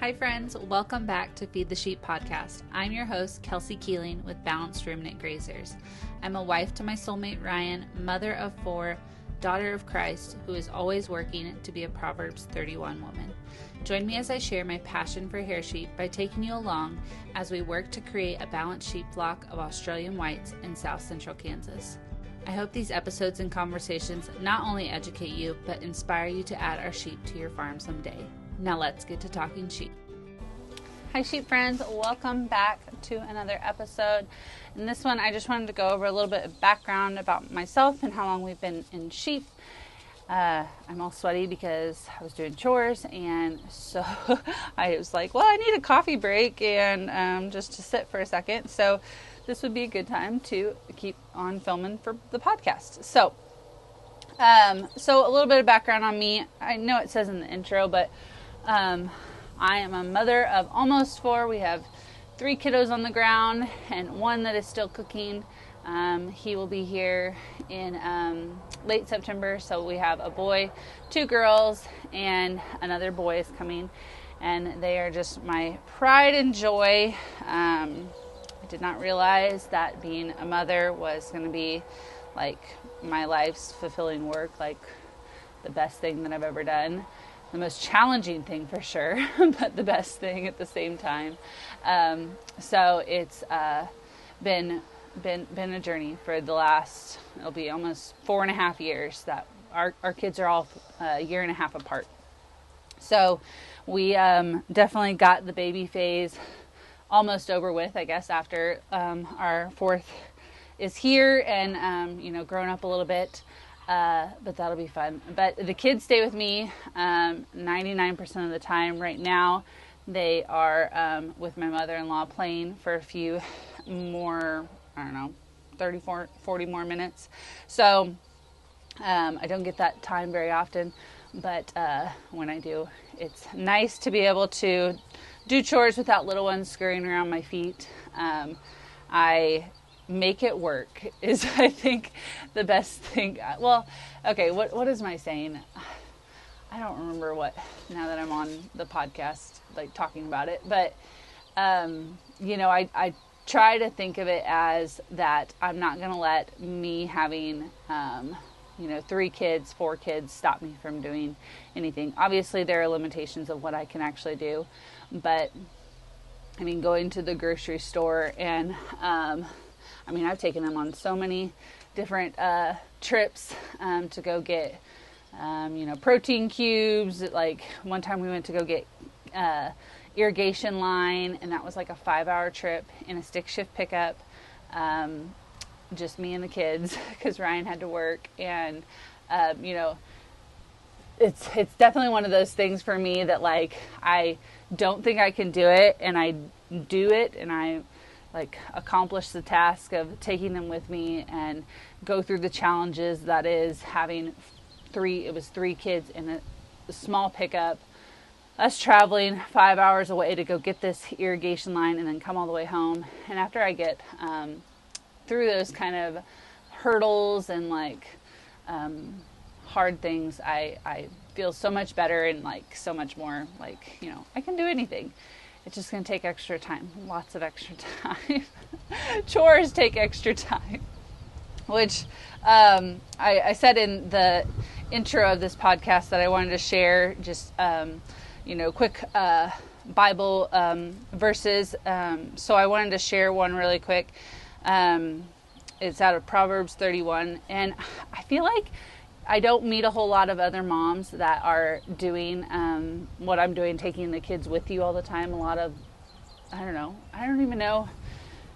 Hi, friends. Welcome back to Feed the Sheep podcast. I'm your host, Kelsey Keeling with Balanced Ruminant Grazers. I'm a wife to my soulmate, Ryan, mother of four, daughter of Christ, who is always working to be a Proverbs 31 woman. Join me as I share my passion for hair sheep by taking you along as we work to create a balanced sheep flock of Australian whites in south central Kansas. I hope these episodes and conversations not only educate you, but inspire you to add our sheep to your farm someday. Now let's get to talking sheep. Hi, sheep friends. Welcome back to another episode. In this one, I just wanted to go over a little bit of background about myself and how long we've been in sheep. Uh, I'm all sweaty because I was doing chores, and so I was like, well, I need a coffee break and um, just to sit for a second. So this would be a good time to keep on filming for the podcast. So, um, so a little bit of background on me. I know it says in the intro, but um, I am a mother of almost four. We have three kiddos on the ground and one that is still cooking. Um, he will be here in um, late September. So we have a boy, two girls, and another boy is coming. And they are just my pride and joy. Um, I did not realize that being a mother was going to be like my life's fulfilling work, like the best thing that I've ever done. The most challenging thing for sure, but the best thing at the same time. Um, so it's uh, been been been a journey for the last it'll be almost four and a half years that our, our kids are all a year and a half apart so we um, definitely got the baby phase almost over with i guess after um, our fourth is here and um, you know grown up a little bit uh, but that'll be fun but the kids stay with me 99% um, of the time right now they are um, with my mother-in-law playing for a few more I don't know, 30, 40 more minutes. So um, I don't get that time very often, but uh, when I do, it's nice to be able to do chores without little ones scurrying around my feet. Um, I make it work is I think the best thing. Well, okay, what what is my saying? I don't remember what now that I'm on the podcast like talking about it, but um, you know, I I try to think of it as that I'm not going to let me having, um, you know, three kids, four kids stop me from doing anything. Obviously, there are limitations of what I can actually do, but I mean, going to the grocery store and, um, I mean, I've taken them on so many different uh, trips um, to go get, um, you know, protein cubes. Like one time we went to go get. Uh, irrigation line, and that was like a five hour trip in a stick shift pickup. Um, just me and the kids because Ryan had to work, and um, you know, it's it's definitely one of those things for me that like I don't think I can do it, and I do it, and I like accomplish the task of taking them with me and go through the challenges that is having three it was three kids in a, a small pickup us traveling five hours away to go get this irrigation line and then come all the way home. And after I get um, through those kind of hurdles and like um, hard things, I, I feel so much better and like so much more like, you know, I can do anything. It's just going to take extra time, lots of extra time. Chores take extra time, which um, I, I, said in the intro of this podcast that I wanted to share just um, you know, quick uh, Bible um, verses. Um, so I wanted to share one really quick. Um, it's out of Proverbs 31. And I feel like I don't meet a whole lot of other moms that are doing um, what I'm doing, taking the kids with you all the time. A lot of, I don't know, I don't even know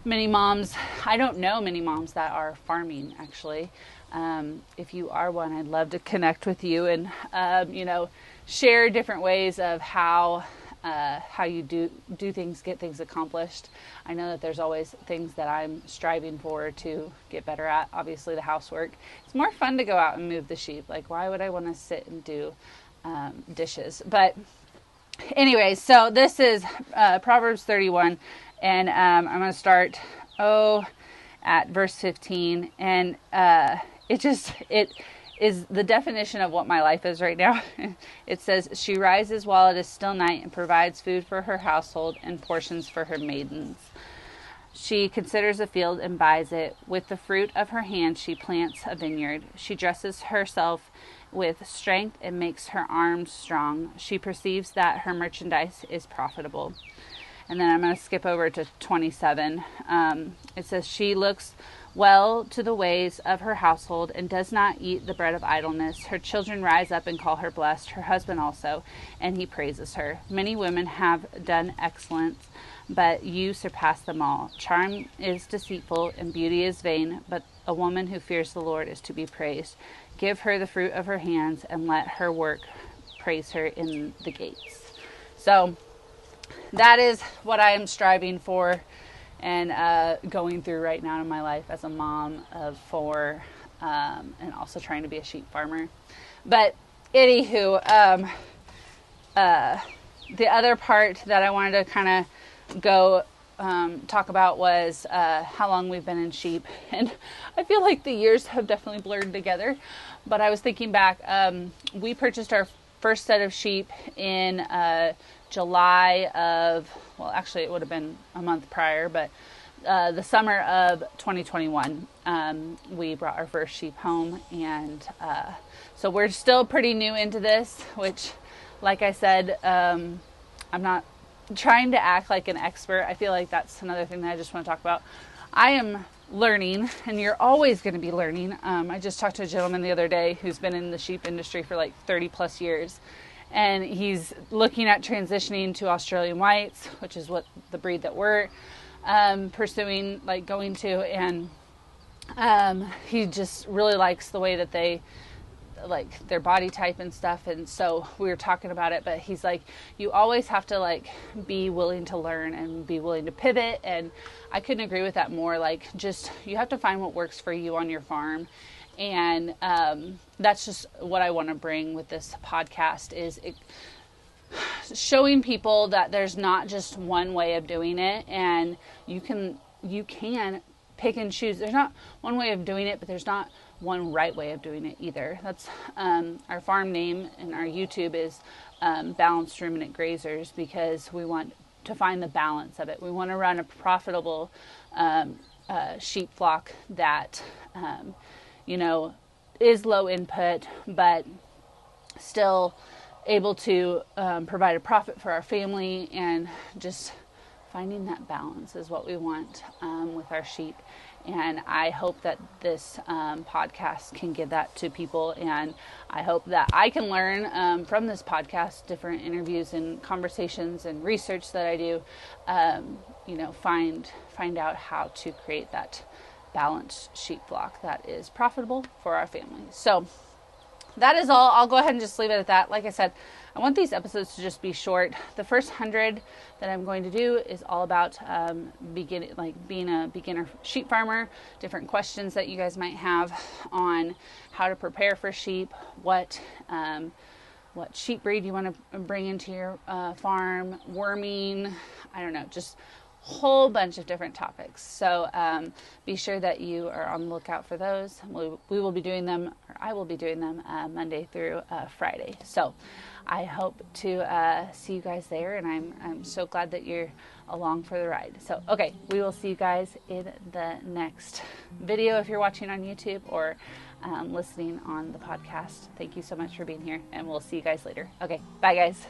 many moms. I don't know many moms that are farming actually. Um, if you are one, I'd love to connect with you and, um, you know, share different ways of how uh, how you do do things, get things accomplished. I know that there's always things that I'm striving for to get better at. Obviously, the housework. It's more fun to go out and move the sheep. Like, why would I want to sit and do um, dishes? But, anyways, so this is uh, Proverbs 31, and um, I'm going to start oh at verse 15, and uh, it just it is the definition of what my life is right now. it says, She rises while it is still night and provides food for her household and portions for her maidens. She considers a field and buys it. With the fruit of her hand, she plants a vineyard. She dresses herself with strength and makes her arms strong. She perceives that her merchandise is profitable. And then I'm going to skip over to 27. Um, it says, She looks well to the ways of her household and does not eat the bread of idleness. Her children rise up and call her blessed, her husband also, and he praises her. Many women have done excellence, but you surpass them all. Charm is deceitful and beauty is vain, but a woman who fears the Lord is to be praised. Give her the fruit of her hands and let her work praise her in the gates. So that is what I am striving for and uh, going through right now in my life as a mom of four um, and also trying to be a sheep farmer. But anywho, um, uh, the other part that I wanted to kind of go um, talk about was uh, how long we've been in sheep. And I feel like the years have definitely blurred together. But I was thinking back, um, we purchased our first set of sheep in uh, July of, well, actually, it would have been a month prior, but uh, the summer of 2021, um, we brought our first sheep home. And uh, so we're still pretty new into this, which, like I said, um, I'm not trying to act like an expert. I feel like that's another thing that I just want to talk about. I am learning, and you're always going to be learning. Um, I just talked to a gentleman the other day who's been in the sheep industry for like 30 plus years and he's looking at transitioning to Australian whites, which is what the breed that we're um, pursuing, like going to, and um, he just really likes the way that they like their body type and stuff. And so we were talking about it but he's like you always have to like be willing to learn and be willing to pivot. And i couldn't agree with that more. Like just you have to find what works for you on your farm and um, that's just what I want to bring with this podcast is it, showing people that there's not just one way of doing it, and you can you can pick and choose. There's not one way of doing it, but there's not one right way of doing it either. That's um, our farm name and our YouTube is um, Balanced Ruminant Grazers because we want to find the balance of it. We want to run a profitable um, uh, sheep flock that um, you know, is low input, but still able to um, provide a profit for our family and just finding that balance is what we want um, with our sheep. And I hope that this um, podcast can give that to people. And I hope that I can learn um, from this podcast, different interviews and conversations and research that I do. Um, you know, find find out how to create that balanced sheep flock that is profitable for our family. So that is all. I'll go ahead and just leave it at that. Like I said, I want these episodes to just be short. The first hundred that I'm going to do is all about um, begin like being a beginner sheep farmer. Different questions that you guys might have on how to prepare for sheep, what um, what sheep breed you want to bring into your uh, farm, worming. I don't know, just whole bunch of different topics. So um, be sure that you are on the lookout for those. We, we will be doing them, or I will be doing them uh, Monday through uh, Friday. So I hope to uh, see you guys there, and I'm, I'm so glad that you're along for the ride. So, okay, we will see you guys in the next video if you're watching on YouTube or um, listening on the podcast. Thank you so much for being here, and we'll see you guys later. Okay, bye, guys.